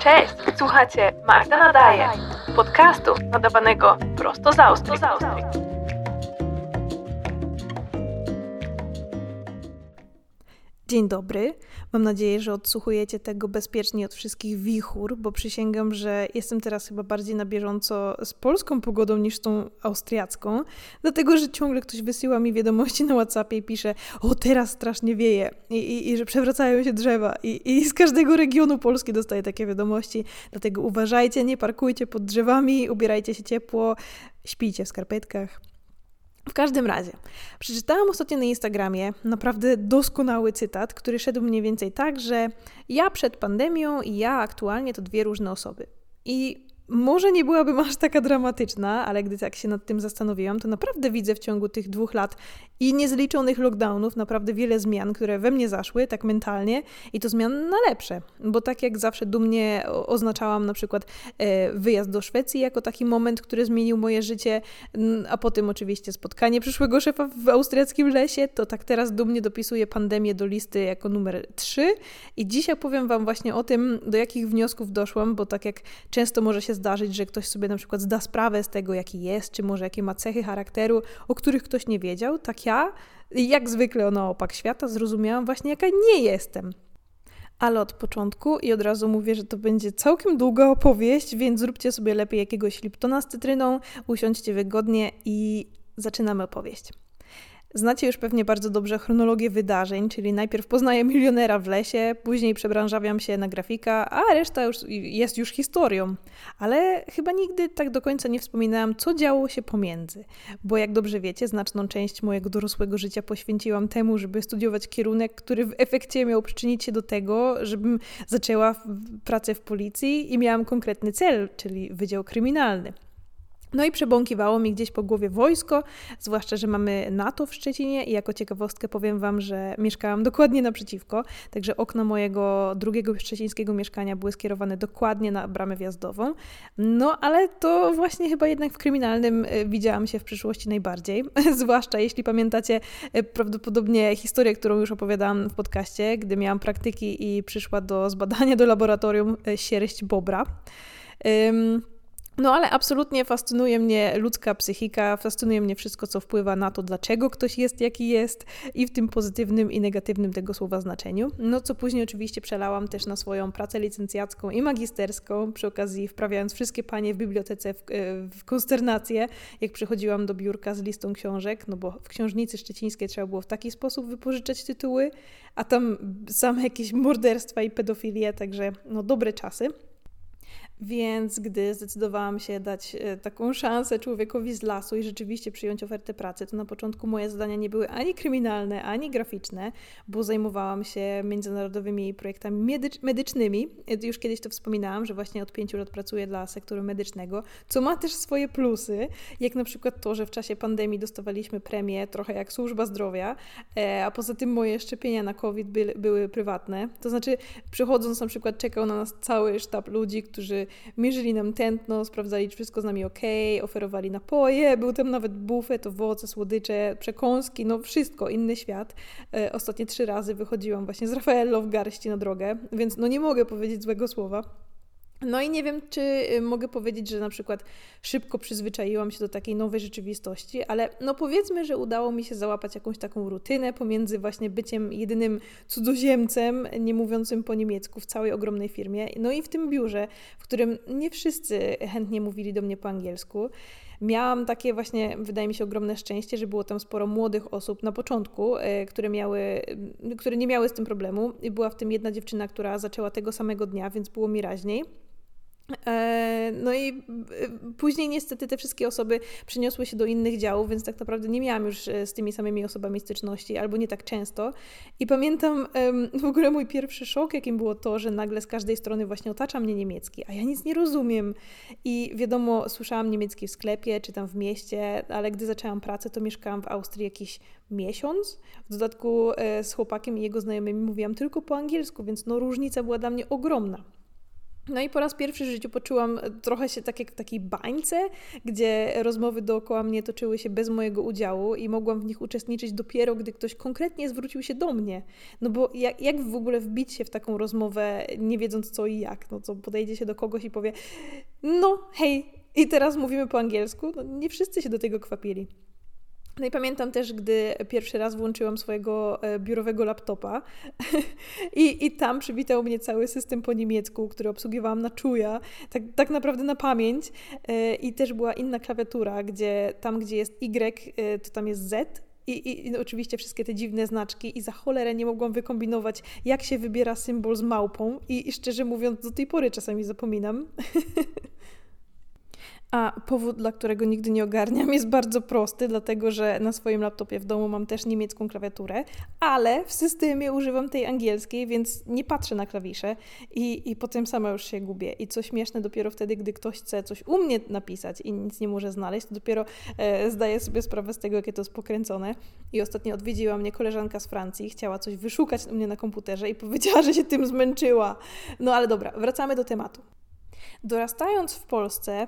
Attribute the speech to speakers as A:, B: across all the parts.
A: Cześć, słuchacie Magda Nadaje, podcastu nadawanego prosto z Austrii.
B: Dzień dobry. Mam nadzieję, że odsłuchujecie tego bezpiecznie od wszystkich wichur, bo przysięgam, że jestem teraz chyba bardziej na bieżąco z polską pogodą niż tą austriacką, dlatego że ciągle ktoś wysyła mi wiadomości na WhatsAppie i pisze: O, teraz strasznie wieje, i, i, i że przewracają się drzewa. I, I z każdego regionu Polski dostaję takie wiadomości. Dlatego uważajcie, nie parkujcie pod drzewami, ubierajcie się ciepło, śpijcie w skarpetkach. W każdym razie, przeczytałam ostatnio na Instagramie naprawdę doskonały cytat, który szedł mniej więcej tak, że ja przed pandemią i ja aktualnie to dwie różne osoby. I może nie byłabym aż taka dramatyczna, ale gdy tak się nad tym zastanowiłam, to naprawdę widzę w ciągu tych dwóch lat i niezliczonych lockdownów naprawdę wiele zmian, które we mnie zaszły, tak mentalnie, i to zmian na lepsze. Bo tak jak zawsze dumnie oznaczałam na przykład e, wyjazd do Szwecji jako taki moment, który zmienił moje życie, a potem oczywiście spotkanie przyszłego szefa w austriackim lesie, to tak teraz dumnie dopisuję pandemię do listy jako numer 3. I dzisiaj powiem Wam właśnie o tym, do jakich wniosków doszłam, bo tak jak często może się zdarzyć, że ktoś sobie na przykład zda sprawę z tego, jaki jest, czy może jakie ma cechy charakteru, o których ktoś nie wiedział, tak ja, jak zwykle na opak świata, zrozumiałam właśnie, jaka nie jestem. Ale od początku i od razu mówię, że to będzie całkiem długa opowieść, więc zróbcie sobie lepiej jakiegoś liptona z cytryną, usiądźcie wygodnie i zaczynamy opowieść. Znacie już pewnie bardzo dobrze chronologię wydarzeń, czyli najpierw poznaję milionera w lesie, później przebranżawiam się na grafika, a reszta już jest już historią. Ale chyba nigdy tak do końca nie wspominałam, co działo się pomiędzy. Bo jak dobrze wiecie, znaczną część mojego dorosłego życia poświęciłam temu, żeby studiować kierunek, który w efekcie miał przyczynić się do tego, żebym zaczęła pracę w policji i miałam konkretny cel, czyli Wydział Kryminalny. No i przebąkiwało mi gdzieś po głowie wojsko, zwłaszcza, że mamy NATO w Szczecinie i jako ciekawostkę powiem Wam, że mieszkałam dokładnie naprzeciwko, także okna mojego drugiego szczecińskiego mieszkania były skierowane dokładnie na bramę wjazdową. No ale to właśnie chyba jednak w kryminalnym e, widziałam się w przyszłości najbardziej, zwłaszcza jeśli pamiętacie e, prawdopodobnie historię, którą już opowiadałam w podcaście, gdy miałam praktyki i przyszła do zbadania do laboratorium e, sierść bobra. Um, no ale absolutnie fascynuje mnie ludzka psychika, fascynuje mnie wszystko, co wpływa na to, dlaczego ktoś jest jaki jest i w tym pozytywnym i negatywnym tego słowa znaczeniu. No co później oczywiście przelałam też na swoją pracę licencjacką i magisterską, przy okazji wprawiając wszystkie panie w bibliotece w, e, w konsternację, jak przychodziłam do biurka z listą książek, no bo w książnicy szczecińskiej trzeba było w taki sposób wypożyczać tytuły, a tam same jakieś morderstwa i pedofilie, także no dobre czasy. Więc gdy zdecydowałam się dać e, taką szansę człowiekowi z lasu i rzeczywiście przyjąć ofertę pracy, to na początku moje zadania nie były ani kryminalne, ani graficzne, bo zajmowałam się międzynarodowymi projektami medycznymi. E, już kiedyś to wspominałam, że właśnie od pięciu lat pracuję dla sektoru medycznego, co ma też swoje plusy, jak na przykład to, że w czasie pandemii dostawaliśmy premię trochę jak służba zdrowia, e, a poza tym moje szczepienia na COVID były, były prywatne. To znaczy, przychodząc na przykład czekał na nas cały sztab ludzi, którzy mierzyli nam tętno, sprawdzali, czy wszystko z nami ok, oferowali napoje, był tam nawet bufet, owoce, słodycze, przekąski, no wszystko, inny świat. E, ostatnie trzy razy wychodziłam właśnie z Rafaello w garści na drogę, więc no nie mogę powiedzieć złego słowa. No i nie wiem, czy y, mogę powiedzieć, że na przykład szybko przyzwyczaiłam się do takiej nowej rzeczywistości, ale no powiedzmy, że udało mi się załapać jakąś taką rutynę pomiędzy właśnie byciem jedynym cudzoziemcem, nie mówiącym po niemiecku w całej ogromnej firmie, no i w tym biurze, w którym nie wszyscy chętnie mówili do mnie po angielsku. Miałam takie właśnie, wydaje mi się, ogromne szczęście, że było tam sporo młodych osób na początku, y, które, miały, y, które nie miały z tym problemu. Była w tym jedna dziewczyna, która zaczęła tego samego dnia, więc było mi raźniej. E, no i e, później niestety te wszystkie osoby przeniosły się do innych działów, więc tak naprawdę nie miałam już e, z tymi samymi osobami styczności, albo nie tak często. I pamiętam w ogóle mój pierwszy szok, jakim było to, że nagle z każdej strony właśnie otacza mnie niemiecki, a ja nic nie rozumiem. I wiadomo, słyszałam niemiecki w sklepie czy tam w mieście, ale gdy zaczęłam pracę, to mieszkałam w Austrii jakiś miesiąc. W dodatku z chłopakiem i jego znajomymi mówiłam tylko po angielsku, więc no różnica była dla mnie ogromna. No i po raz pierwszy w życiu poczułam trochę się tak jak w takiej bańce, gdzie rozmowy dookoła mnie toczyły się bez mojego udziału i mogłam w nich uczestniczyć dopiero, gdy ktoś konkretnie zwrócił się do mnie. No bo jak, jak w ogóle wbić się w taką rozmowę, nie wiedząc co i jak? No co podejdzie się do kogoś i powie, no hej, i teraz mówimy po angielsku? No, nie wszyscy się do tego kwapili. No i pamiętam też, gdy pierwszy raz włączyłam swojego e, biurowego laptopa i, i tam przywitał mnie cały system po niemiecku, który obsługiwałam na czuja, tak, tak naprawdę na pamięć. E, I też była inna klawiatura, gdzie tam, gdzie jest Y, e, to tam jest Z, i, i, I, oczywiście wszystkie te dziwne znaczki i za cholerę nie mogłam wykombinować, jak się wybiera symbol z małpą i, i szczerze mówiąc do tej pory czasami zapominam. A powód, dla którego nigdy nie ogarniam, jest bardzo prosty, dlatego że na swoim laptopie w domu mam też niemiecką klawiaturę, ale w systemie używam tej angielskiej, więc nie patrzę na klawisze i, i potem sama już się gubię. I co śmieszne, dopiero wtedy, gdy ktoś chce coś u mnie napisać i nic nie może znaleźć, to dopiero e, zdaję sobie sprawę z tego, jakie to jest pokręcone. I ostatnio odwiedziła mnie koleżanka z Francji, chciała coś wyszukać u mnie na komputerze i powiedziała, że się tym zmęczyła. No ale dobra, wracamy do tematu. Dorastając w Polsce,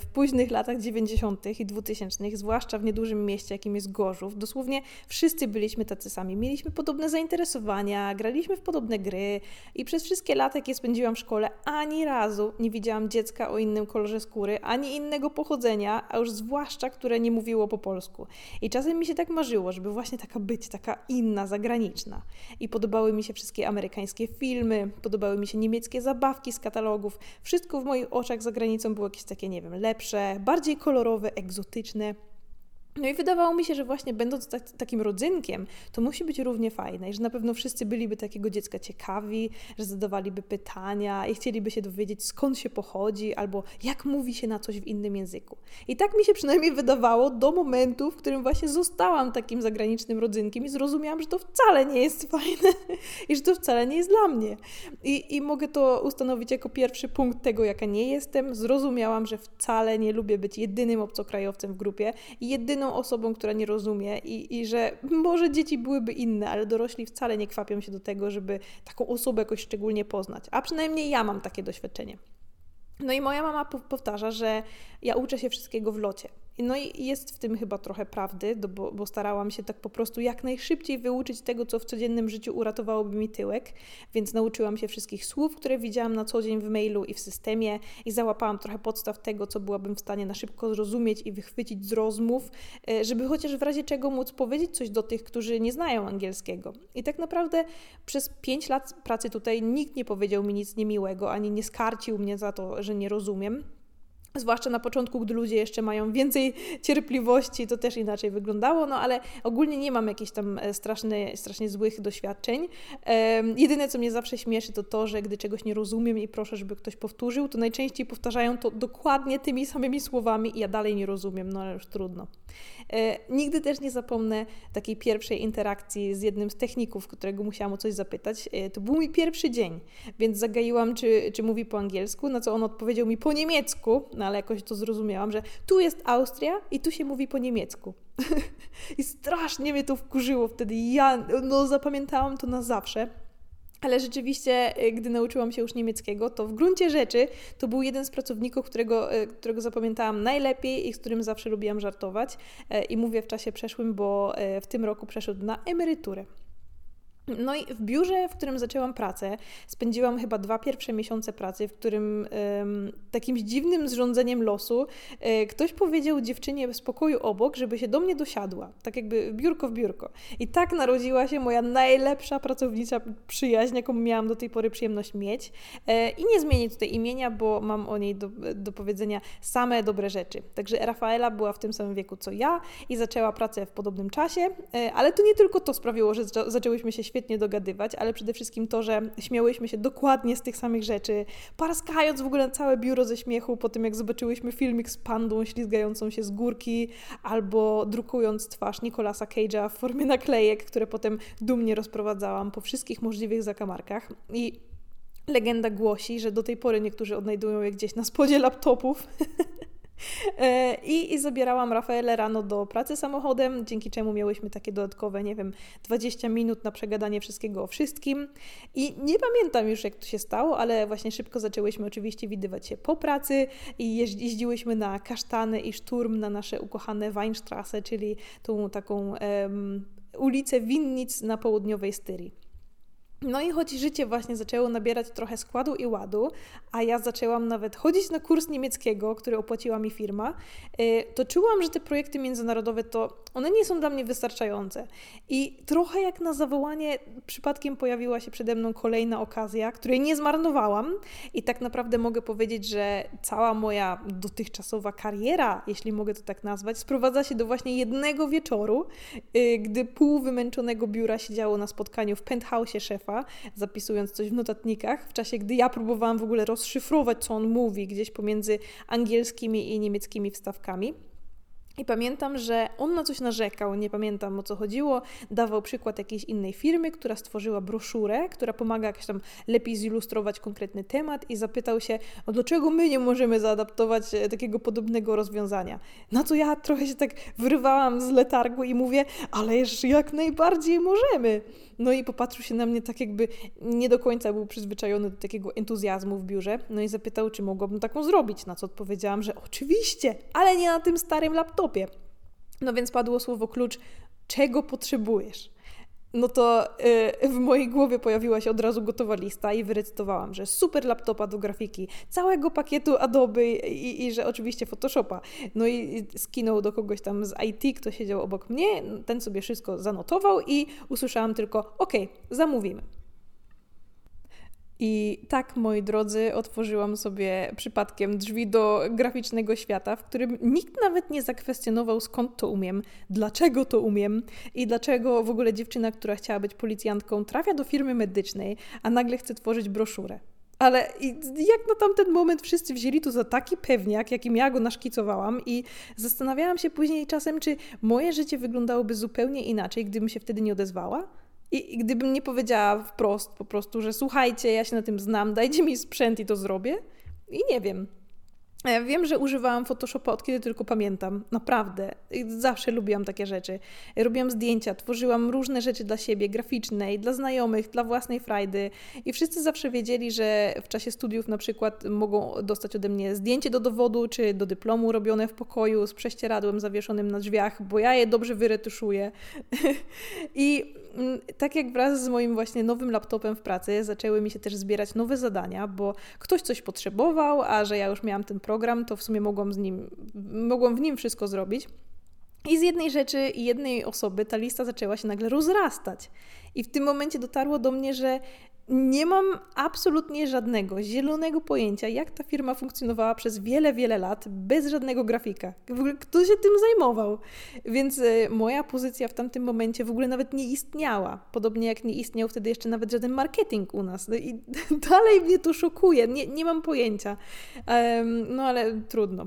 B: w późnych latach 90. i 2000., zwłaszcza w niedużym mieście, jakim jest Gorzów, dosłownie wszyscy byliśmy tacy sami. Mieliśmy podobne zainteresowania, graliśmy w podobne gry i przez wszystkie lata, jakie spędziłam w szkole, ani razu nie widziałam dziecka o innym kolorze skóry, ani innego pochodzenia, a już zwłaszcza, które nie mówiło po polsku. I czasem mi się tak marzyło, żeby właśnie taka być, taka inna, zagraniczna. I podobały mi się wszystkie amerykańskie filmy, podobały mi się niemieckie zabawki z katalogów. Wszystko w moich oczach za granicą było jakieś takie nie wiem, lepsze, bardziej kolorowe, egzotyczne. No i wydawało mi się, że właśnie będąc tak, takim rodzynkiem, to musi być równie fajne i że na pewno wszyscy byliby takiego dziecka ciekawi, że zadawaliby pytania i chcieliby się dowiedzieć skąd się pochodzi albo jak mówi się na coś w innym języku. I tak mi się przynajmniej wydawało do momentu, w którym właśnie zostałam takim zagranicznym rodzynkiem i zrozumiałam, że to wcale nie jest fajne i że to wcale nie jest dla mnie. I, I mogę to ustanowić jako pierwszy punkt tego, jaka nie jestem. Zrozumiałam, że wcale nie lubię być jedynym obcokrajowcem w grupie i jedynym osobą, która nie rozumie i, i że może dzieci byłyby inne, ale dorośli wcale nie kwapią się do tego, żeby taką osobę jakoś szczególnie poznać. A przynajmniej ja mam takie doświadczenie. No i moja mama powtarza, że ja uczę się wszystkiego w locie. No i jest w tym chyba trochę prawdy, bo, bo, starałam się tak po prostu jak najszybciej wyuczyć tego, co w codziennym życiu uratowałoby mi tyłek, więc nauczyłam się wszystkich słów, które widziałam na co dzień w mailu i w systemie i załapałam trochę podstaw tego, co byłabym w stanie na szybko zrozumieć i wychwycić z rozmów, e, żeby chociaż w razie czego móc powiedzieć coś do tych, którzy nie znają angielskiego. I tak naprawdę przez pięć lat pracy tutaj nikt nie powiedział mi nic niemiłego, ani nie skarcił mnie za to, że nie rozumiem. Zwłaszcza na początku, gdy ludzie jeszcze mają więcej cierpliwości, to też inaczej wyglądało, no ale ogólnie nie mam jakichś tam e, straszny, strasznie złych doświadczeń. Um, jedyne, co mnie zawsze śmieszy, to to, że gdy czegoś nie rozumiem i proszę, żeby ktoś powtórzył, to najczęściej powtarzają to dokładnie tymi samymi słowami i ja dalej nie rozumiem, no ale już trudno. E, nigdy też nie zapomnę takiej pierwszej interakcji z jednym z techników, którego musiałam o coś zapytać. E, to był mój pierwszy dzień, więc zagaiłam, czy, czy mówi po angielsku, na co on odpowiedział mi po niemiecku, no ale jakoś to zrozumiałam, że tu jest Austria i tu się mówi po niemiecku. I strasznie mnie to wkurzyło wtedy. Ja no, zapamiętałam to na zawsze. Ale rzeczywiście, y, gdy nauczyłam się już niemieckiego, to w gruncie rzeczy to był jeden z pracowników, którego, y, którego zapamiętałam najlepiej i z którym zawsze lubiłam żartować. Y, I mówię w czasie przeszłym, bo w tym roku przeszedł na emeryturę. No i w biurze, w którym zaczęłam pracę, spędziłam chyba dwa pierwsze miesiące pracy, w którym um, takim dziwnym zrządzeniem losu um, ktoś powiedział dziewczynie z pokoju obok, żeby się do mnie dosiadła, tak jakby biurko w biurko. I tak narodziła się moja najlepsza pracownicza przyjaźń, jaką miałam do tej pory przyjemność mieć. E, I nie zmienię tutaj imienia, bo mam o niej do, do powiedzenia same dobre rzeczy. Także Rafaela była w tym samym wieku co ja i zaczęła pracę w podobnym czasie, e, ale to nie tylko to sprawiło, że zaczęłyśmy się świetnie dogadywać, ale przede wszystkim to, że śmiałyśmy się dokładnie z tych samych rzeczy, paraskając w ogóle całe biuro ze śmiechu po tym, jak zobaczyłyśmy filmik z pandą ślizgającą się z górki, albo drukując twarz Nicolasa Cage'a w formie naklejek, które potem dumnie rozprowadzałam po wszystkich możliwych zakamarkach. I Legenda głosi, że do tej pory niektórzy odnajdują je gdzieś na spodzie laptopów. E, I, I zabierałam Rafaelę rano do pracy samochodem, dzięki czemu miałyśmy takie dodatkowe, nie wiem, 20 minut na przegadanie wszystkiego o wszystkim. I nie pamiętam już, jak to się stało, ale właśnie szybko zaczęłyśmy oczywiście widywać się po pracy i jeździłyśmy na kasztany i szturm na nasze ukochane Weinstrasse, czyli tą taką um, ulicę winnic na południowej Styrii. No i choć życie właśnie zaczęło nabierać trochę składu i ładu, a ja zaczęłam nawet chodzić na kurs niemieckiego, który opłaciła mi firma, y, to czułam, że te projekty międzynarodowe to one nie są dla mnie wystarczające. I trochę jak na zawołanie przypadkiem pojawiła się przede mną kolejna okazja, której nie zmarnowałam i tak naprawdę mogę powiedzieć, że cała moja dotychczasowa kariera, jeśli mogę to tak nazwać, sprowadza się do właśnie jednego wieczoru, y, gdy pół wymęczonego biura siedziało na spotkaniu w penthouse szefa zapisując coś w notatnikach, w czasie gdy ja próbowałam w ogóle rozszyfrować, co on mówi, gdzieś pomiędzy angielskimi i niemieckimi wstawkami. I pamiętam, że on na coś narzekał, nie pamiętam o co chodziło, dawał przykład jakiejś innej firmy, która stworzyła broszurę, która pomaga jakoś tam lepiej zilustrować konkretny temat i zapytał się, o dlaczego my nie możemy zaadaptować e, takiego podobnego rozwiązania. Na co ja trochę się tak wyrywałam z letargu i mówię, ależ jak najbardziej możemy. No i popatrzył się na mnie tak, jakby nie do końca był przyzwyczajony do takiego entuzjazmu w biurze. No i zapytał, czy mogłabym taką zrobić. Na co odpowiedziałam, że oczywiście, ale nie na tym starym laptopie. No więc padło słowo klucz, czego potrzebujesz no to y, w mojej głowie pojawiła się od razu gotowa lista i wyrecytowałam, że super laptopa do grafiki, całego pakietu Adobe i, i że oczywiście Photoshopa. No i skinął do kogoś tam z IT, kto siedział obok mnie, ten sobie wszystko zanotował i usłyszałam tylko, ok, zamówimy. I tak, moi drodzy, otworzyłam sobie przypadkiem drzwi do graficznego świata, w którym nikt nawet nie zakwestionował, skąd to umiem, dlaczego to umiem i dlaczego w ogóle dziewczyna, która chciała być policjantką, trafia do firmy medycznej, a nagle chce tworzyć broszurę. Ale jak na tamten moment wszyscy wzięli to za taki pewniak, jakim ja go naszkicowałam i zastanawiałam się później czasem, czy moje życie wyglądałoby zupełnie inaczej, gdybym się wtedy nie odezwała. I, gdybym nie powiedziała wprost po prostu, że słuchajcie, ja się na tym znam, dajcie mi sprzęt i to zrobię. I nie wiem. Ja wiem, że używałam Photoshopa od kiedy tylko pamiętam. Naprawdę. Zawsze lubiłam takie rzeczy. Robiłam zdjęcia, tworzyłam różne rzeczy dla siebie, graficzne i dla znajomych, dla własnej frajdy. I wszyscy zawsze wiedzieli, że w czasie studiów na przykład mogą dostać ode mnie zdjęcie do dowodu czy do dyplomu robione w pokoju z prześcieradłem zawieszonym na drzwiach, bo ja je dobrze wyretuszuję. I tak jak wraz z moim właśnie nowym laptopem w pracy zaczęły mi się też zbierać nowe zadania, bo ktoś coś potrzebował, a że ja już miałam ten program, to w sumie mogłam z nim, mogłam w nim wszystko zrobić. I z jednej rzeczy i jednej osoby ta lista zaczęła się nagle rozrastać. I w tym momencie dotarło do mnie, że nie mam absolutnie żadnego zielonego pojęcia, jak ta firma funkcjonowała przez wiele, wiele lat bez żadnego grafika. W ogóle kto się tym zajmował? Więc y, moja pozycja w tamtym momencie w ogóle nawet nie istniała. Podobnie jak nie istniał wtedy jeszcze nawet żaden marketing u nas. No I dalej mnie to szokuje. Nie, nie mam pojęcia. No ale trudno.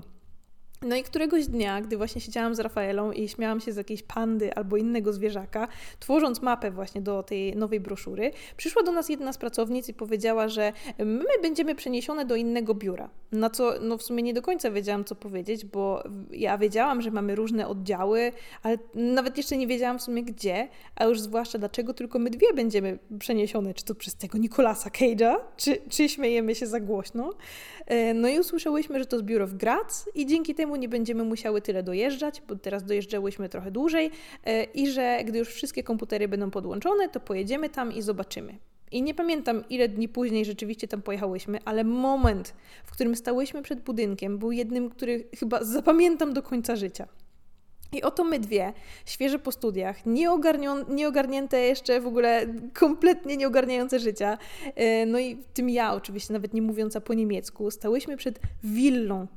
B: No i któregoś dnia, gdy właśnie siedziałam z Rafaelą i śmiałam się z jakiejś pandy albo innego zwierzaka, tworząc mapę właśnie do tej nowej broszury, przyszła do nas jedna z pracownic i powiedziała, że my będziemy przeniesione do innego biura. Na co no w sumie nie do końca wiedziałam, co powiedzieć, bo ja wiedziałam, że mamy różne oddziały, ale nawet jeszcze nie wiedziałam w sumie gdzie, a już zwłaszcza dlaczego tylko my dwie będziemy przeniesione, czy to przez tego Nikolasa Cage'a, czy, czy śmiejemy się za głośno. E, no i usłyszałyśmy, że to jest biuro w Graz i dzięki temu nie będziemy musiały tyle dojeżdżać, bo teraz dojeżdżałyśmy trochę dłużej e, i że gdy już wszystkie komputery będą podłączone, to pojedziemy tam i zobaczymy. I nie pamiętam, ile dni później rzeczywiście tam pojechałyśmy, ale moment, w którym stałyśmy przed budynkiem, był jednym, który chyba zapamiętam do końca życia. I oto my dwie, świeże po studiach, nieogarnięte jeszcze w ogóle, kompletnie nieogarniające życia, e, no i tym ja oczywiście, nawet nie mówiąca po niemiecku, stałyśmy przed willą,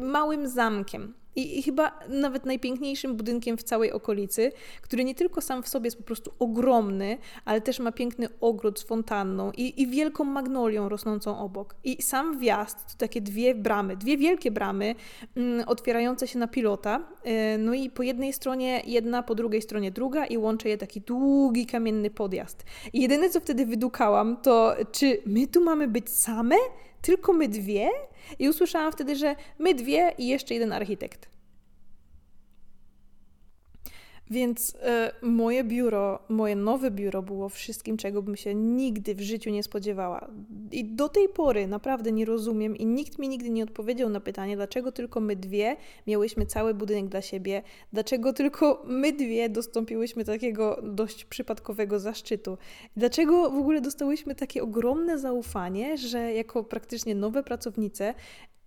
B: małym zamkiem, i, I, chyba nawet najpiękniejszym budynkiem w całej okolicy, który nie tylko sam w sobie jest po prostu ogromny, ale też ma piękny ogród z fontanną i, i wielką magnolią rosnącą obok. I sam wjazd to takie dwie bramy, dwie wielkie bramy mm, otwierające się na pilota. Yy, no i po jednej stronie jedna, po drugiej stronie druga i łączy je taki długi kamienny podjazd. I jedyne co wtedy wydukałam to, czy my tu mamy być same? Tylko my dwie? I usłyszałam wtedy, że my dwie i jeszcze jeden architekt. Więc e, moje biuro, moje nowe biuro było wszystkim, czego bym się nigdy w życiu nie spodziewała. I do tej pory naprawdę nie rozumiem i nikt mi nigdy nie odpowiedział na pytanie, dlaczego tylko my dwie miałyśmy cały budynek dla siebie, dlaczego tylko my dwie dostąpiłyśmy takiego dość przypadkowego zaszczytu. Dlaczego w ogóle dostałyśmy takie ogromne zaufanie, że jako praktycznie nowe pracownice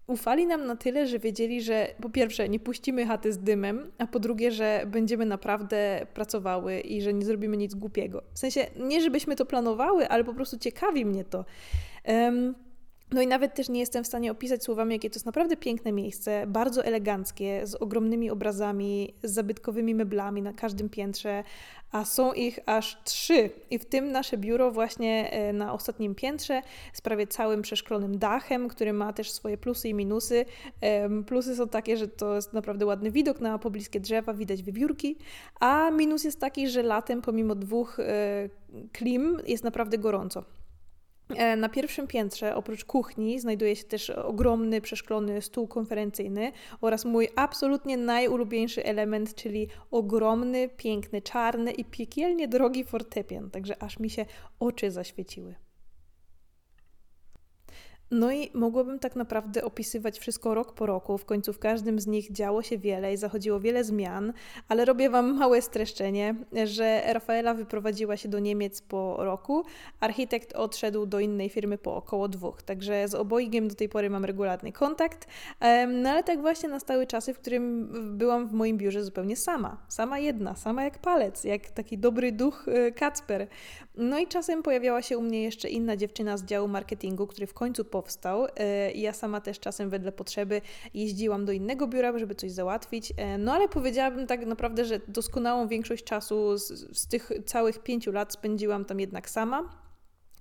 B: ufali nam na tyle, że wiedzieli, że po pierwsze nie puścimy chaty z dymem, a po drugie, że będziemy naprawdę pracowały i że nie zrobimy nic głupiego. W sensie nie, żebyśmy to planowały, ale po prostu ciekawi mnie to. Um, no i nawet też nie jestem w stanie opisać słowami, jakie to jest naprawdę piękne miejsce, bardzo eleganckie, z ogromnymi obrazami, z zabytkowymi meblami na każdym piętrze, a są ich aż trzy. I w tym nasze biuro właśnie e, na ostatnim piętrze z prawie całym przeszklonym dachem, który ma też swoje plusy i minusy. Plusy są takie, że to jest naprawdę ładny widok na pobliskie drzewa, widać wywiórki, a minus jest taki, że latem pomimo dwóch e, klim jest naprawdę gorąco. E, na pierwszym piętrze, oprócz kuchni, znajduje się też ogromny, przeszklony stół konferencyjny oraz mój absolutnie najulubieńszy element, czyli ogromny, piękny, czarny i piekielnie drogi fortepian. Także aż mi się oczy zaświeciły. No i mogłabym tak naprawdę opisywać wszystko rok po roku. W końcu w każdym z nich działo się wiele i zachodziło wiele zmian, ale robię Wam małe streszczenie, że Rafaela wyprowadziła się do Niemiec po roku, architekt odszedł do innej firmy po około dwóch. Także z obojgiem do tej pory mam regularny kontakt. No ale tak właśnie nastały czasy, w którym byłam w moim biurze zupełnie sama. Sama jedna, sama jak palec, jak taki dobry duch y, Kacper. No i czasem pojawiała się u mnie jeszcze inna dziewczyna z działu marketingu, który w końcu powstał. E, ja sama też czasem wedle potrzeby jeździłam do innego biura, żeby coś załatwić. E, no ale powiedziałabym tak naprawdę, że doskonałą większość czasu z, z tych całych pięciu lat spędziłam tam jednak sama.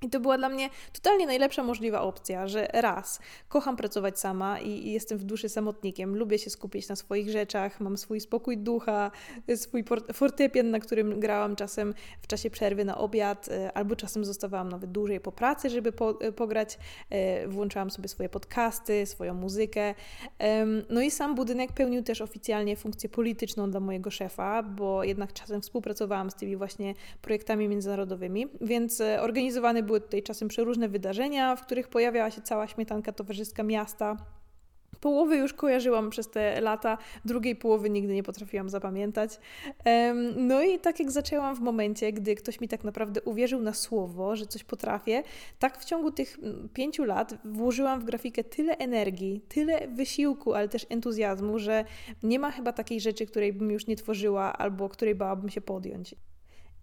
B: I to była dla mnie totalnie najlepsza możliwa opcja, że raz, kocham pracować sama i, jestem w duszy samotnikiem, lubię się skupić na swoich rzeczach, mam swój spokój ducha, swój fortepian, na którym grałam czasem w czasie przerwy na obiad, e, albo czasem zostawałam nawet dłużej po pracy, żeby po, e, pograć, e, włączałam sobie swoje podcasty, swoją muzykę. No i sam budynek pełnił też oficjalnie funkcję polityczną dla mojego szefa, bo jednak czasem współpracowałam z tymi właśnie projektami międzynarodowymi, więc organizowany były tutaj czasem przeróżne wydarzenia, w których pojawiała się cała śmietanka towarzyska miasta. Połowy już kojarzyłam przez te lata, drugiej połowy nigdy nie potrafiłam zapamiętać. No i tak jak zaczęłam w momencie, gdy ktoś mi tak naprawdę uwierzył na słowo, że coś potrafię, tak w ciągu tych pięciu lat włożyłam w grafikę tyle energii, tyle wysiłku, ale też entuzjazmu, że nie ma chyba takiej rzeczy, której bym już nie tworzyła albo której bałabym się podjąć.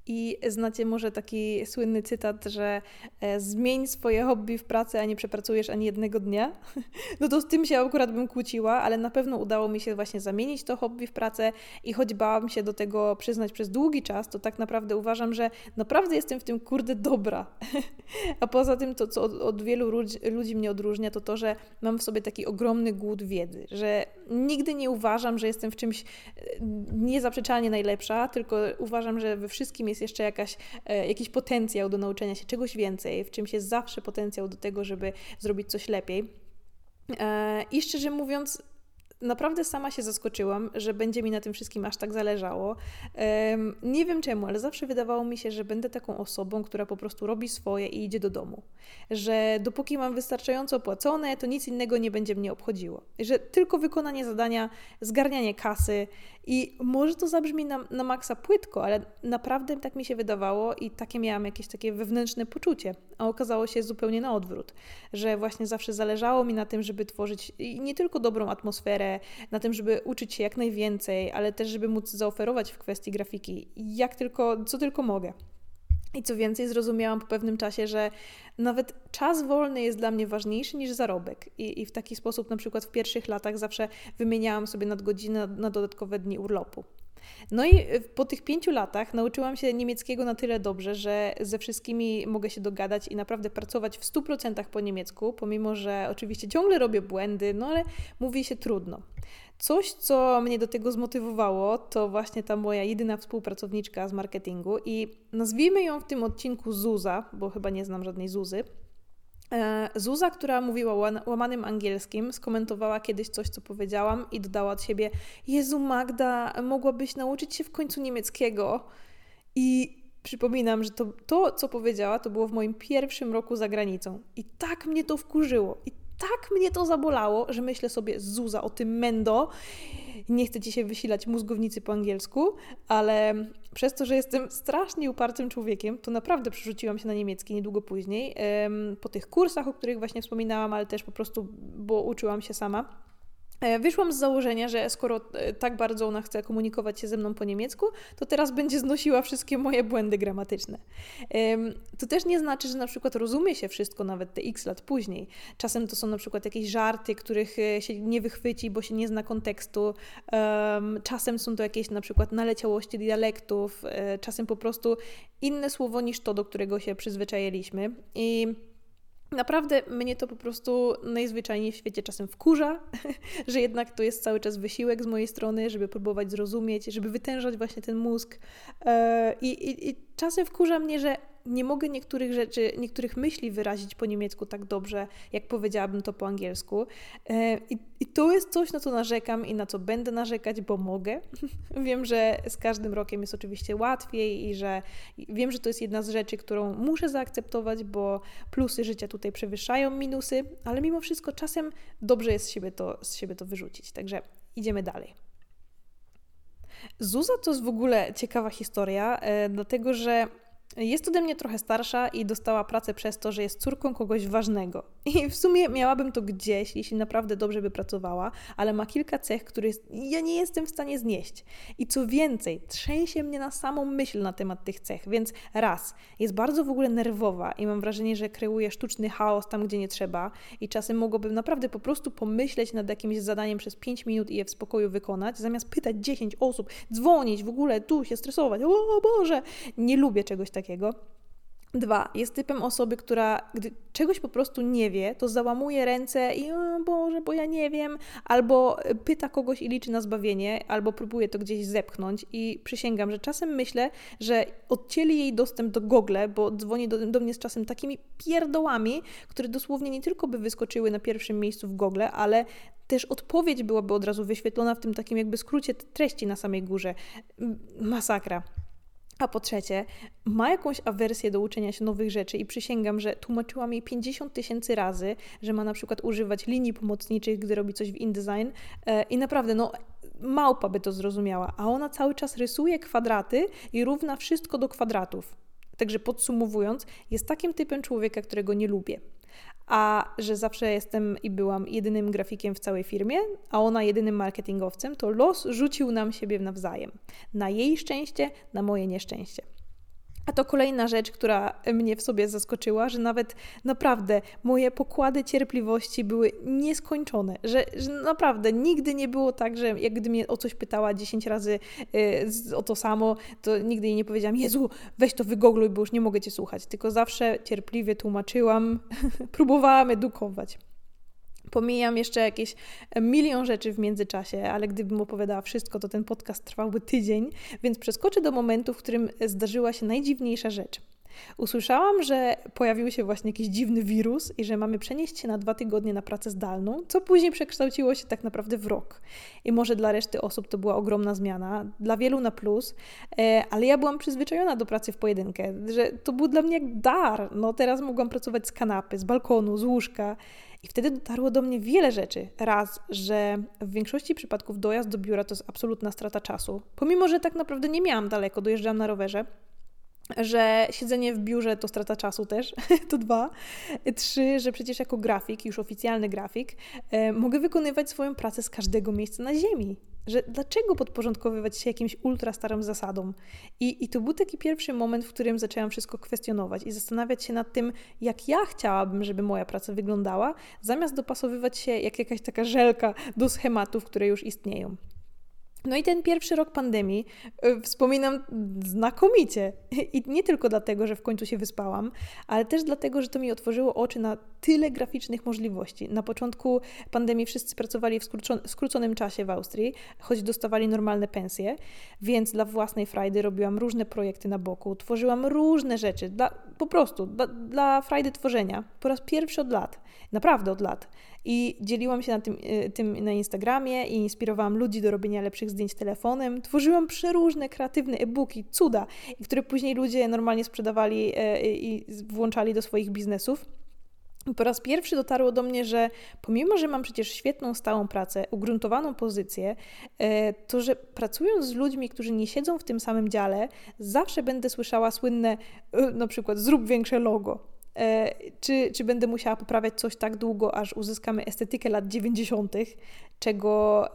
B: I znacie może taki słynny cytat, że e, zmień swoje hobby w pracę, a nie przepracujesz ani jednego dnia. No to z tym się akurat bym kłóciła, ale na pewno udało mi się właśnie zamienić to hobby w pracę i choć bałam się do tego przyznać przez długi czas, to tak naprawdę uważam, że naprawdę jestem w tym kurde dobra. A poza tym to, co od, od wielu ludzi, ludzi mnie odróżnia, to to, że mam w sobie taki ogromny głód wiedzy, że nigdy nie uważam, że jestem w czymś e, niezaprzeczalnie najlepsza, tylko uważam, że we wszystkim jest jeszcze jakaś, e, jakiś potencjał do nauczenia się czegoś więcej, w czymś jest zawsze potencjał do tego, żeby zrobić coś lepiej. E, I szczerze mówiąc, naprawdę sama się zaskoczyłam, że będzie mi na tym wszystkim aż tak zależało. Nie wiem czemu, ale zawsze wydawało mi się, że będę taką osobą, która po prostu robi swoje i idzie do domu. Że dopóki mam wystarczająco opłacone, to nic innego nie będzie mnie obchodziło. Że tylko wykonanie zadania, zgarnianie kasy i może to zabrzmi na, na maksa płytko, ale naprawdę tak mi się wydawało i takie miałam jakieś takie wewnętrzne poczucie. A okazało się zupełnie na odwrót, że właśnie zawsze zależało mi na tym, żeby tworzyć nie tylko dobrą atmosferę, na tym, żeby uczyć się jak najwięcej, ale też, żeby móc zaoferować w kwestii grafiki jak tylko, co tylko mogę. I co więcej, zrozumiałam po pewnym czasie, że nawet czas wolny jest dla mnie ważniejszy niż zarobek. I, i w taki sposób, na przykład w pierwszych latach, zawsze wymieniałam sobie nadgodziny na, na dodatkowe dni urlopu. No i y, po tych pięciu latach nauczyłam się niemieckiego na tyle dobrze, że ze wszystkimi mogę się dogadać i naprawdę pracować w 100% po niemiecku, pomimo że oczywiście ciągle robię błędy, no ale mówi się trudno. Coś, co mnie do tego zmotywowało, to właśnie ta moja jedyna współpracowniczka z marketingu i nazwijmy ją w tym odcinku Zuza, bo chyba nie znam żadnej Zuzy. E, Zuza, która mówiła łamanym angielskim, skomentowała kiedyś coś, co powiedziałam i dodała od siebie: Jezu, Magda, mogłabyś nauczyć się w końcu niemieckiego. I przypominam, że to, to, co powiedziała, to było w moim pierwszym roku za granicą. I tak mnie to wkurzyło. I tak mnie to zabolało, że myślę sobie, Zuza, o tym mendo. Nie chcę ci się wysilać mózgownicy po angielsku, ale przez to, że jestem strasznie upartym człowiekiem, to naprawdę przerzuciłam się na niemiecki niedługo później. Po tych kursach, o których właśnie wspominałam, ale też po prostu, bo uczyłam się sama. E, wyszłam z założenia, że skoro e, tak bardzo ona chce komunikować się ze mną po niemiecku, to teraz będzie znosiła wszystkie moje błędy gramatyczne. To też nie znaczy, że na przykład rozumie się wszystko nawet te x lat później. Czasem to są na przykład jakieś żarty, których e, się nie wychwyci, bo się nie zna kontekstu. Czasem są to jakieś na przykład naleciałości dialektów, czasem po prostu inne słowo niż to, do którego się przyzwyczailiśmy. I Naprawdę mnie to po prostu najzwyczajniej w świecie czasem wkurza, że jednak to jest cały czas wysiłek z mojej strony, żeby próbować zrozumieć, żeby wytężać właśnie ten mózg. E, I, i, i czasem wkurza mnie, że nie mogę niektórych rzeczy, niektórych myśli wyrazić po niemiecku tak dobrze, jak powiedziałabym to po angielsku. E, I, I, to jest coś, na co narzekam i na co będę narzekać, bo mogę. wiem, że z każdym rokiem jest oczywiście łatwiej i że wiem, że to jest jedna z rzeczy, którą muszę zaakceptować, bo plusy życia tutaj przewyższają minusy, ale mimo wszystko czasem dobrze jest z siebie to, z siebie to wyrzucić. Także idziemy dalej. Zuza to jest w ogóle ciekawa historia, e, dlatego że jest ode mnie trochę starsza i dostała pracę przez to, że jest córką kogoś ważnego. I w sumie miałabym to gdzieś, jeśli naprawdę dobrze by pracowała, ale ma kilka cech, których ja nie jestem w stanie znieść. I co więcej, trzęsie mnie na samą myśl na temat tych cech, więc raz, jest bardzo w ogóle nerwowa i mam wrażenie, że kreuje sztuczny chaos tam, gdzie nie trzeba i czasem mogłabym naprawdę po prostu pomyśleć nad jakimś zadaniem przez 5 minut i je w spokoju wykonać, zamiast pytać 10 osób, dzwonić, w ogóle tu się stresować, o Boże, nie lubię czegoś takiego takiego. Dwa, jest typem osoby, która gdy czegoś po prostu nie wie, to załamuje ręce i o Boże, bo ja nie wiem, albo pyta kogoś i liczy na zbawienie, albo próbuje to gdzieś zepchnąć i przysięgam, że czasem myślę, że odcięli jej dostęp do Google, bo dzwoni do, do mnie z czasem takimi pierdołami, które dosłownie nie tylko by wyskoczyły na pierwszym miejscu w Google, ale też odpowiedź byłaby od razu wyświetlona w tym takim jakby skrócie treści na samej górze. Masakra. A po trzecie, ma jakąś awersję do uczenia się nowych rzeczy i przysięgam, że tłumaczyłam jej 50 tysięcy razy, że ma na przykład używać linii pomocniczych, gdy robi coś w InDesign e, i naprawdę, no, małpa by to zrozumiała, a ona cały czas rysuje kwadraty i równa wszystko do kwadratów. Także podsumowując, jest takim typem człowieka, którego nie lubię a że zawsze jestem i byłam jedynym grafikiem w całej firmie, a ona jedynym marketingowcem, to los rzucił nam siebie nawzajem. Na jej szczęście, na moje nieszczęście. A to kolejna rzecz, która mnie w sobie zaskoczyła, że nawet naprawdę moje pokłady cierpliwości były nieskończone, że, że naprawdę nigdy nie było tak, że jak gdy mnie o coś pytała 10 razy yy, o to samo, to nigdy jej nie powiedziałam, Jezu, weź to wygogluj, bo już nie mogę Cię słuchać, tylko zawsze cierpliwie tłumaczyłam, próbowałam edukować. Pomijam jeszcze jakieś milion rzeczy w międzyczasie, ale gdybym opowiadała wszystko, to ten podcast trwałby tydzień, więc przeskoczę do momentu, w którym zdarzyła się najdziwniejsza rzecz. Usłyszałam, że pojawił się właśnie jakiś dziwny wirus i że mamy przenieść się na dwa tygodnie na pracę zdalną, co później przekształciło się tak naprawdę w rok. I może dla reszty osób to była ogromna zmiana, dla wielu na plus, e, ale ja byłam przyzwyczajona do pracy w pojedynkę, że to był dla mnie jak dar. No teraz mogłam pracować z kanapy, z balkonu, z łóżka. I wtedy dotarło do mnie wiele rzeczy. Raz, że w większości przypadków dojazd do biura to jest absolutna strata czasu. Pomimo, że tak naprawdę nie miałam daleko, dojeżdżałam na rowerze, że siedzenie w biurze to strata czasu też, to dwa. Trzy, że przecież jako grafik, już oficjalny grafik, e, mogę wykonywać swoją pracę z każdego miejsca na ziemi. Że dlaczego podporządkowywać się jakimś ultra starym zasadom? I, I to był taki pierwszy moment, w którym zaczęłam wszystko kwestionować i zastanawiać się nad tym, jak ja chciałabym, żeby moja praca wyglądała, zamiast dopasowywać się jak jakaś taka żelka do schematów, które już istnieją. No i ten pierwszy rok pandemii y, wspominam znakomicie. I nie tylko dlatego, że w końcu się wyspałam, ale też dlatego, że to mi otworzyło oczy na tyle graficznych możliwości. Na początku pandemii wszyscy pracowali w skróconym czasie w Austrii, choć dostawali normalne pensje, więc dla własnej frajdy robiłam różne projekty na boku, tworzyłam różne rzeczy, dla, po prostu dla, dla frajdy tworzenia. Po raz pierwszy od lat, naprawdę od lat. I dzieliłam się na tym, y, tym na Instagramie i inspirowałam ludzi do robienia lepszych zdjęć telefonem. Tworzyłam przeróżne kreatywne e-booki, cuda, które później ludzie normalnie sprzedawali e, i włączali do swoich biznesów. Po raz pierwszy dotarło do mnie, że pomimo, że mam przecież świetną, stałą pracę, ugruntowaną pozycję, e, to że pracując z ludźmi, którzy nie siedzą w tym samym dziale, zawsze będę słyszała słynne, e, na przykład, zrób większe logo. E, czy, czy będę musiała poprawiać coś tak długo, aż uzyskamy estetykę lat 90., czego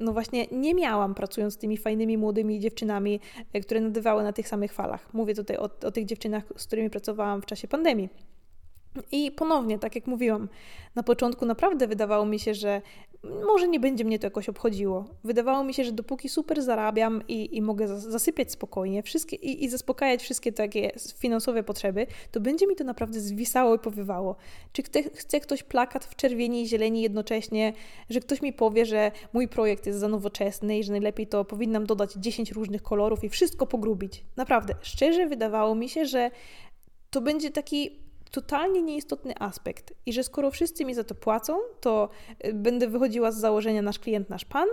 B: no właśnie nie miałam pracując z tymi fajnymi młodymi dziewczynami, które nadawały na tych samych falach. Mówię tutaj o, o tych dziewczynach, z którymi pracowałam w czasie pandemii. I ponownie, tak jak mówiłam, na początku naprawdę wydawało mi się, że może nie będzie mnie to jakoś obchodziło. Wydawało mi się, że dopóki super zarabiam i, i mogę zasypiać spokojnie wszystkie, i, i zaspokajać wszystkie takie finansowe potrzeby, to będzie mi to naprawdę zwisało i powiewało. Czy chce, ktoś plakat w czerwieni i zieleni jednocześnie, że ktoś mi powie, że mój projekt jest za nowoczesny i że najlepiej to powinnam dodać 10 różnych kolorów i wszystko pogrubić. Naprawdę, szczerze wydawało mi się, że to będzie taki totalnie nieistotny aspekt i że skoro wszyscy mi za to płacą, to y, będę wychodziła z założenia nasz klient, nasz pan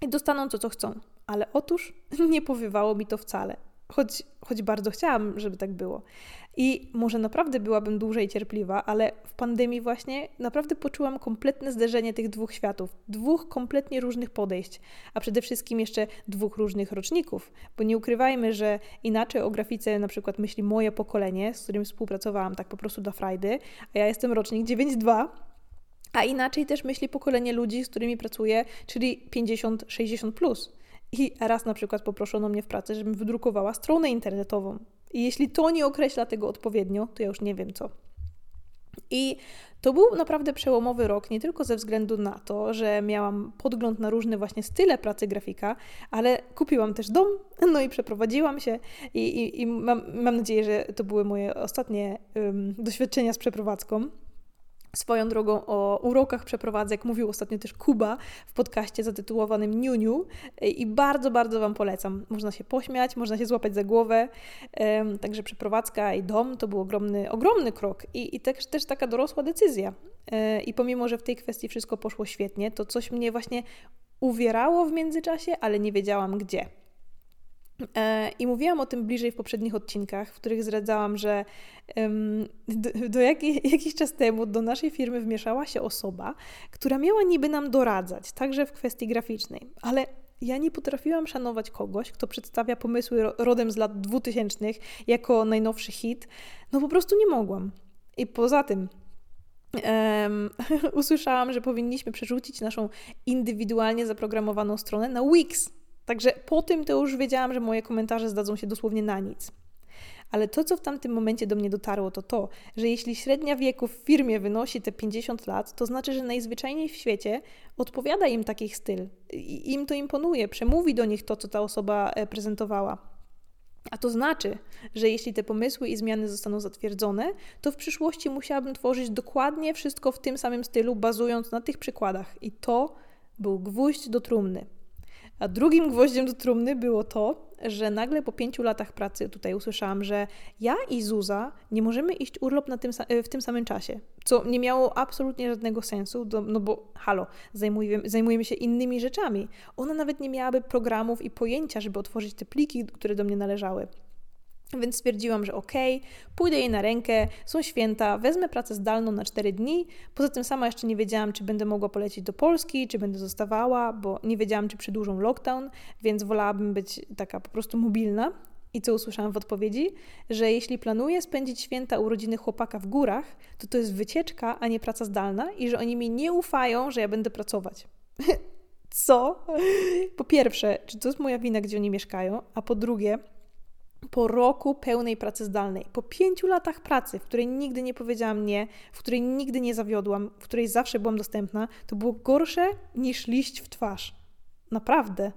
B: i dostaną to, co chcą. Ale otóż nie powiewało mi to wcale choć, choć bardzo chciałam, żeby tak było. I może naprawdę byłabym dłużej cierpliwa, ale w pandemii właśnie naprawdę poczułam kompletne zderzenie tych dwóch światów, dwóch kompletnie różnych podejść, a przede wszystkim jeszcze dwóch różnych roczników, bo nie ukrywajmy, że inaczej o grafice na przykład myśli moje pokolenie, z którym współpracowałam tak po prostu dla frajdy, a ja jestem rocznik 9.2, a inaczej też myśli pokolenie ludzi, z którymi pracuję, czyli 50-60+. Plus. I raz na przykład poproszono mnie w pracy, żebym wydrukowała stronę internetową. I jeśli to nie określa tego odpowiednio, to ja już nie wiem co. I to był naprawdę przełomowy rok, nie tylko ze względu na to, że miałam podgląd na różne właśnie style pracy grafika, ale kupiłam też dom, no i przeprowadziłam się i, i, i mam, mam, nadzieję, że to były moje ostatnie um, doświadczenia z przeprowadzką. Swoją drogą o urokach przeprowadzek mówił ostatnio też Kuba w podcaście zatytułowanym Niuniu i bardzo, bardzo Wam polecam. Można się pośmiać, można się złapać za głowę. Także przeprowadzka i dom to był ogromny, ogromny krok i, i też, też taka dorosła decyzja. E, I pomimo, że w tej kwestii wszystko poszło świetnie, to coś mnie właśnie uwierało w międzyczasie, ale nie wiedziałam gdzie. E, I mówiłam o tym bliżej w poprzednich odcinkach, w których zdradzałam, że do, do jak, jakiś czas temu do naszej firmy wmieszała się osoba, która miała niby nam doradzać, także w kwestii graficznej, ale ja nie potrafiłam szanować kogoś, kto przedstawia pomysły rodem z lat 2000 jako najnowszy hit. No po prostu nie mogłam. I poza tym, Um, usłyszałam, że powinniśmy przerzucić naszą indywidualnie zaprogramowaną stronę na Wix. Także po tym to już wiedziałam, że moje komentarze zdadzą się dosłownie na nic. Ale to, co w tamtym momencie do mnie dotarło, to to, że jeśli średnia wieku w firmie wynosi te 50 lat, to znaczy, że najzwyczajniej w świecie odpowiada im taki styl. I im to imponuje, przemówi do nich to, co ta osoba e, prezentowała. A to znaczy, że jeśli te pomysły i zmiany zostaną zatwierdzone, to w przyszłości musiałabym tworzyć dokładnie wszystko w tym samym stylu, bazując na tych przykładach. I to był gwóźdź do trumny. A drugim gwoździem do trumny było to, że nagle po pięciu latach pracy tutaj usłyszałam, że ja i Zuza nie możemy iść urlop na tym, w tym samym czasie, co nie miało absolutnie żadnego sensu, no bo halo, zajmujemy, zajmujemy się innymi rzeczami. Ona nawet nie miałaby programów i pojęcia, żeby otworzyć te pliki, które do mnie należały. Więc stwierdziłam, że okej, okay, pójdę jej na rękę, są święta, wezmę pracę zdalną na 4 dni. Poza tym sama jeszcze nie wiedziałam, czy będę mogła polecieć do Polski, czy będę zostawała, bo nie wiedziałam, czy przedłużą lockdown, więc wolałabym być taka po prostu mobilna. I co usłyszałam w odpowiedzi? Że jeśli planuję spędzić święta urodziny chłopaka w górach, to to jest wycieczka, a nie praca zdalna i że oni mi nie ufają, że ja będę pracować. co? Po pierwsze, czy to jest moja wina, gdzie oni mieszkają? A po drugie, po roku pełnej pracy zdalnej, po pięciu latach pracy, w której nigdy nie powiedziałam nie, w której nigdy nie zawiodłam, w której zawsze byłam dostępna, to było gorsze niż liść w twarz. Naprawdę.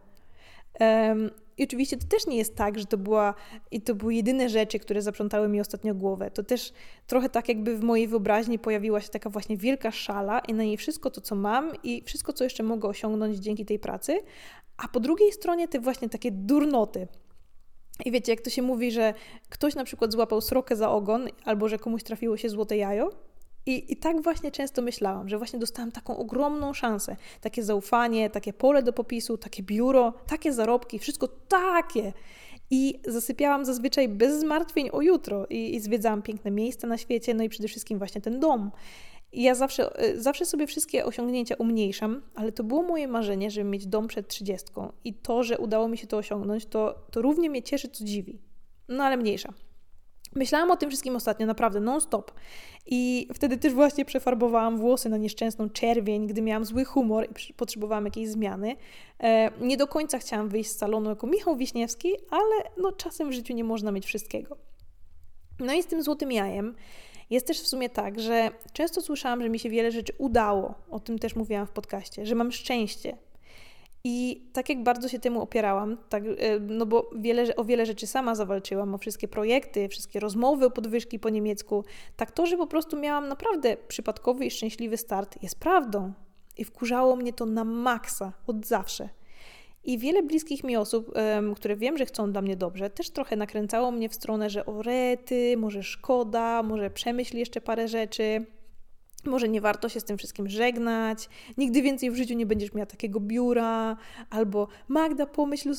B: Um, I oczywiście to też nie jest tak, że to, była, i to były jedyne rzeczy, które zaprzątały mi ostatnio głowę. To też trochę tak, jakby w mojej wyobraźni pojawiła się taka właśnie wielka szala i na niej wszystko to, co mam i wszystko, co jeszcze mogę osiągnąć dzięki tej pracy. A po drugiej stronie te właśnie takie durnoty. I wiecie, jak to się mówi, że ktoś na przykład złapał srokę za ogon, albo że komuś trafiło się złote jajo, i, I tak właśnie często myślałam, że właśnie dostałam taką ogromną szansę, takie zaufanie, takie pole do popisu, takie biuro, takie zarobki, wszystko takie. I zasypiałam zazwyczaj bez zmartwień o jutro i, i zwiedzałam piękne miejsca na świecie, no i przede wszystkim właśnie ten dom. I ja zawsze, e, zawsze sobie wszystkie osiągnięcia umniejszam, ale to było moje marzenie, żeby mieć dom przed trzydziestką. I to, że udało mi się to osiągnąć, to, to równie mnie cieszy, co dziwi. No ale mniejsza. Myślałam o tym wszystkim ostatnio, naprawdę, non-stop. I wtedy też właśnie przefarbowałam włosy na nieszczęsną czerwień, gdy miałam zły humor i potrzebowałam jakiejś zmiany. E, nie do końca chciałam wyjść z salonu jako Michał Wiśniewski, ale no, czasem w życiu nie można mieć wszystkiego. No i z tym złotym jajem jest też w sumie tak, że często słyszałam, że mi się wiele rzeczy udało. O tym też mówiłam w podcaście, że mam szczęście, i tak jak bardzo się temu opierałam, tak, e, no bo wiele, o wiele rzeczy sama zawalczyłam, o wszystkie projekty, wszystkie rozmowy o podwyżki po niemiecku, tak to, że po prostu miałam naprawdę przypadkowy i szczęśliwy start, jest prawdą. I wkurzało mnie to na maksa, od zawsze. I wiele bliskich mi osób, które wiem, że chcą dla mnie dobrze, też trochę nakręcało mnie w stronę, że o rety, może szkoda, może przemyśl jeszcze parę rzeczy. Może nie warto się z tym wszystkim żegnać, nigdy więcej w życiu nie będziesz miała takiego biura, albo Magda, pomyśl,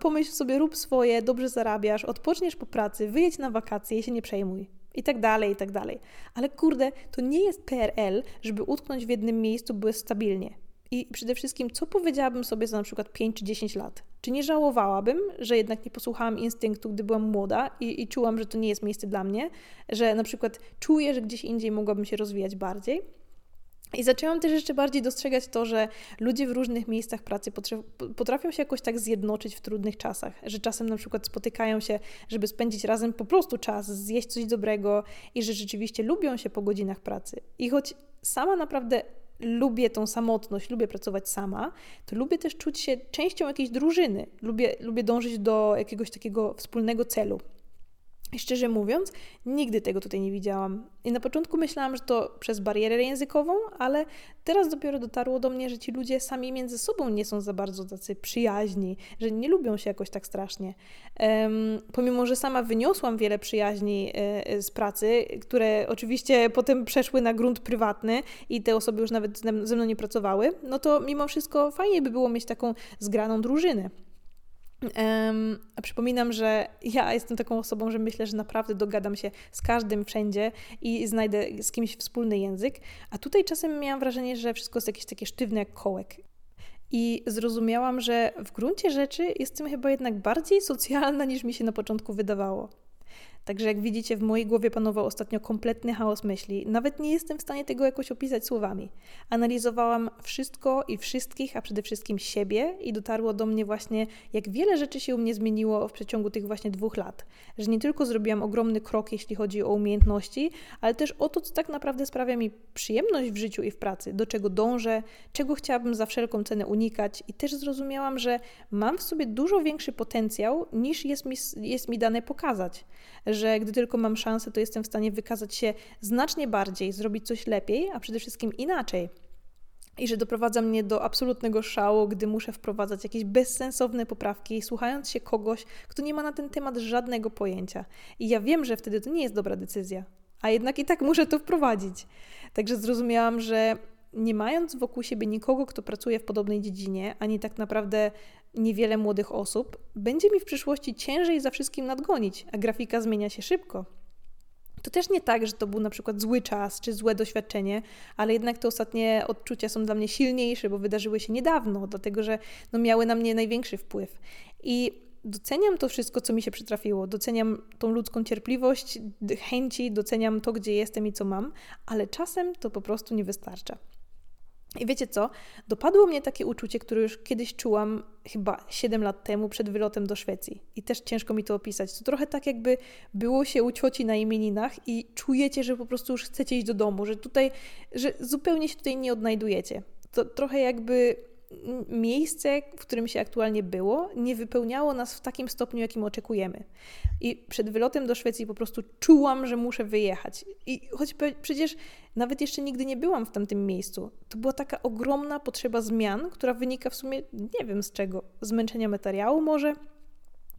B: pomyśl sobie, rób swoje, dobrze zarabiasz, odpoczniesz po pracy, wyjedź na wakacje się nie przejmuj. I tak dalej, i tak dalej. Ale kurde, to nie jest PRL, żeby utknąć w jednym miejscu, jest stabilnie. I przede wszystkim, co powiedziałabym sobie za na przykład 5 czy 10 lat? Czy nie żałowałabym, że jednak nie posłuchałam instynktu, gdy byłam młoda i, i czułam, że to nie jest miejsce dla mnie, że na przykład czuję, że gdzieś indziej mogłabym się rozwijać bardziej? I zaczęłam też jeszcze bardziej dostrzegać to, że ludzie w różnych miejscach pracy potrafią się jakoś tak zjednoczyć w trudnych czasach, że czasem na przykład spotykają się, żeby spędzić razem po prostu czas, zjeść coś dobrego i że rzeczywiście lubią się po godzinach pracy. I choć sama naprawdę lubię tą samotność, lubię pracować sama, to lubię też czuć się częścią jakiejś drużyny. Lubię, lubię dążyć do jakiegoś takiego wspólnego celu. Szczerze mówiąc, nigdy tego tutaj nie widziałam. I na początku myślałam, że to przez barierę językową, ale teraz dopiero dotarło do mnie, że ci ludzie sami między sobą nie są za bardzo tacy przyjaźni, że nie lubią się jakoś tak strasznie. Um, pomimo, że sama wyniosłam wiele przyjaźni y, z pracy, które oczywiście potem przeszły na grunt prywatny i te osoby już nawet ze mną nie pracowały, no to mimo wszystko fajnie by było mieć taką zgraną drużynę. Um, a przypominam, że ja jestem taką osobą, że myślę, że naprawdę dogadam się z każdym wszędzie i znajdę z kimś wspólny język. A tutaj czasem miałam wrażenie, że wszystko jest jakieś takie sztywne jak kołek. I zrozumiałam, że w gruncie rzeczy jestem chyba jednak bardziej socjalna niż mi się na początku wydawało. Także jak widzicie, w mojej głowie panował ostatnio kompletny chaos myśli. Nawet nie jestem w stanie tego jakoś opisać słowami. Analizowałam wszystko i wszystkich, a przede wszystkim siebie i dotarło do mnie właśnie, jak wiele rzeczy się u mnie zmieniło w przeciągu tych właśnie dwóch lat. Że nie tylko zrobiłam ogromny krok, jeśli chodzi o umiejętności, ale też o to, co tak naprawdę sprawia mi przyjemność w życiu i w pracy, do czego dążę, czego chciałabym za wszelką cenę unikać i też zrozumiałam, że mam w sobie dużo większy potencjał niż jest mi, jest mi dane pokazać że gdy tylko mam szansę, to jestem w stanie wykazać się znacznie bardziej, zrobić coś lepiej, a przede wszystkim inaczej. I że doprowadza mnie do absolutnego szału, gdy muszę wprowadzać jakieś bezsensowne poprawki, słuchając się kogoś, kto nie ma na ten temat żadnego pojęcia. I ja wiem, że wtedy to nie jest dobra decyzja, a jednak i tak muszę to wprowadzić. Także zrozumiałam, że nie mając wokół siebie nikogo, kto pracuje w podobnej dziedzinie, ani tak naprawdę niewiele młodych osób, będzie mi w przyszłości ciężej za wszystkim nadgonić, a grafika zmienia się szybko. To też nie tak, że to był na przykład zły czas czy złe doświadczenie, ale jednak te ostatnie odczucia są dla mnie silniejsze, bo wydarzyły się niedawno, dlatego że no, miały na mnie największy wpływ. I doceniam to wszystko, co mi się przytrafiło. Doceniam tą ludzką cierpliwość, chęci, doceniam to, gdzie jestem i co mam, ale czasem to po prostu nie wystarcza. I wiecie co? Dopadło mnie takie uczucie, które już kiedyś czułam chyba 7 lat temu przed wylotem do Szwecji. I też ciężko mi to opisać. To trochę tak, jakby było się u cioci na imieninach i czujecie, że po prostu już chcecie iść do domu, że tutaj, że zupełnie się tutaj nie odnajdujecie. To trochę jakby miejsce, w którym się aktualnie było, nie wypełniało nas w takim stopniu, jakim oczekujemy. I przed wylotem do Szwecji po prostu czułam, że muszę wyjechać. I choć przecież nawet jeszcze nigdy nie byłam w tamtym miejscu, to była taka ogromna potrzeba zmian, która wynika w sumie nie wiem z czego, zmęczenia materiału może.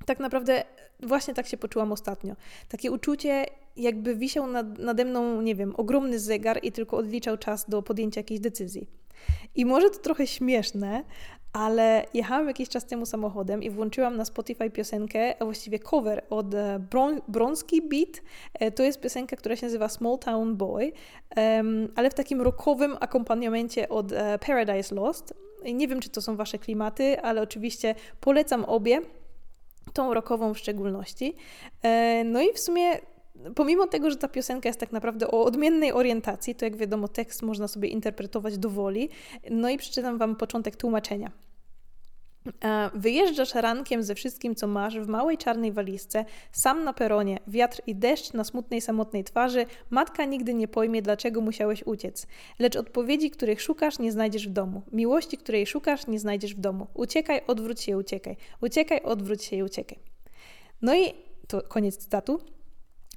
B: Tak naprawdę właśnie tak się poczułam ostatnio. Takie uczucie, jakby wisiał nad, nade mną, nie wiem, ogromny zegar i tylko odliczał czas do podjęcia jakiejś decyzji. I może to trochę śmieszne, ale jechałam jakiś czas temu samochodem i włączyłam na Spotify piosenkę, a właściwie cover od e, Bron Bronski Beat. E, to jest piosenka, która się nazywa Small Town Boy, ale w takim rockowym akompaniamencie od e, Paradise Lost. Nie wiem, czy to są Wasze klimaty, ale oczywiście polecam obie, tą rockową w szczególności. No i w sumie pomimo tego, że ta piosenka jest tak naprawdę o odmiennej orientacji, to jak wiadomo, tekst można sobie interpretować do woli. No i przeczytam Wam początek tłumaczenia. E, wyjeżdżasz rankiem ze wszystkim, co masz, w małej czarnej walizce, sam na peronie, wiatr i deszcz na smutnej, samotnej twarzy, matka nigdy nie pojmie, dlaczego musiałeś uciec. Lecz odpowiedzi, których szukasz, nie znajdziesz w domu. Miłości, której szukasz, nie znajdziesz w domu. Uciekaj, odwróć się, uciekaj. Uciekaj, odwróć się uciekaj. No i to koniec cytatu.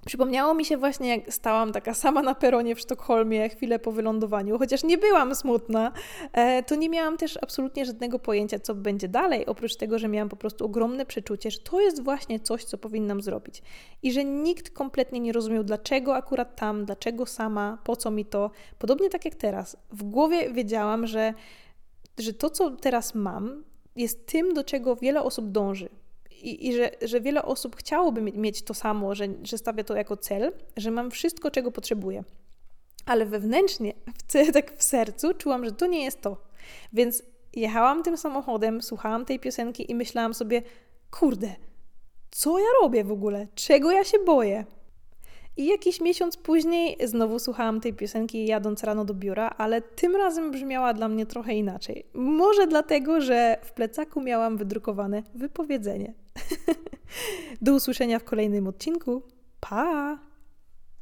B: Przypomniało mi się właśnie, jak stałam taka sama na peronie w Sztokholmie chwilę po wylądowaniu, chociaż nie byłam smutna, e, to nie miałam też absolutnie żadnego pojęcia, co będzie dalej, oprócz tego, że miałam po prostu ogromne przeczucie, że to jest właśnie coś, co powinnam zrobić. I że nikt kompletnie nie rozumiał, dlaczego akurat tam, dlaczego sama, po co mi to. Podobnie tak jak teraz. W głowie wiedziałam, że, że to, co teraz mam, jest tym, do czego wiele osób dąży i, i że, że wiele osób chciałoby mieć to samo, że, że stawia to jako cel, że mam wszystko, czego potrzebuję. Ale wewnętrznie, w, tak w sercu, czułam, że to nie jest to. Więc jechałam tym samochodem, słuchałam tej piosenki i myślałam sobie, kurde, co ja robię w ogóle? Czego ja się boję? I jakiś miesiąc później znowu słuchałam tej piosenki jadąc rano do biura, ale tym razem brzmiała dla mnie trochę inaczej. Może dlatego, że w plecaku miałam wydrukowane wypowiedzenie. Do usłyszenia w kolejnym odcinku. Pa!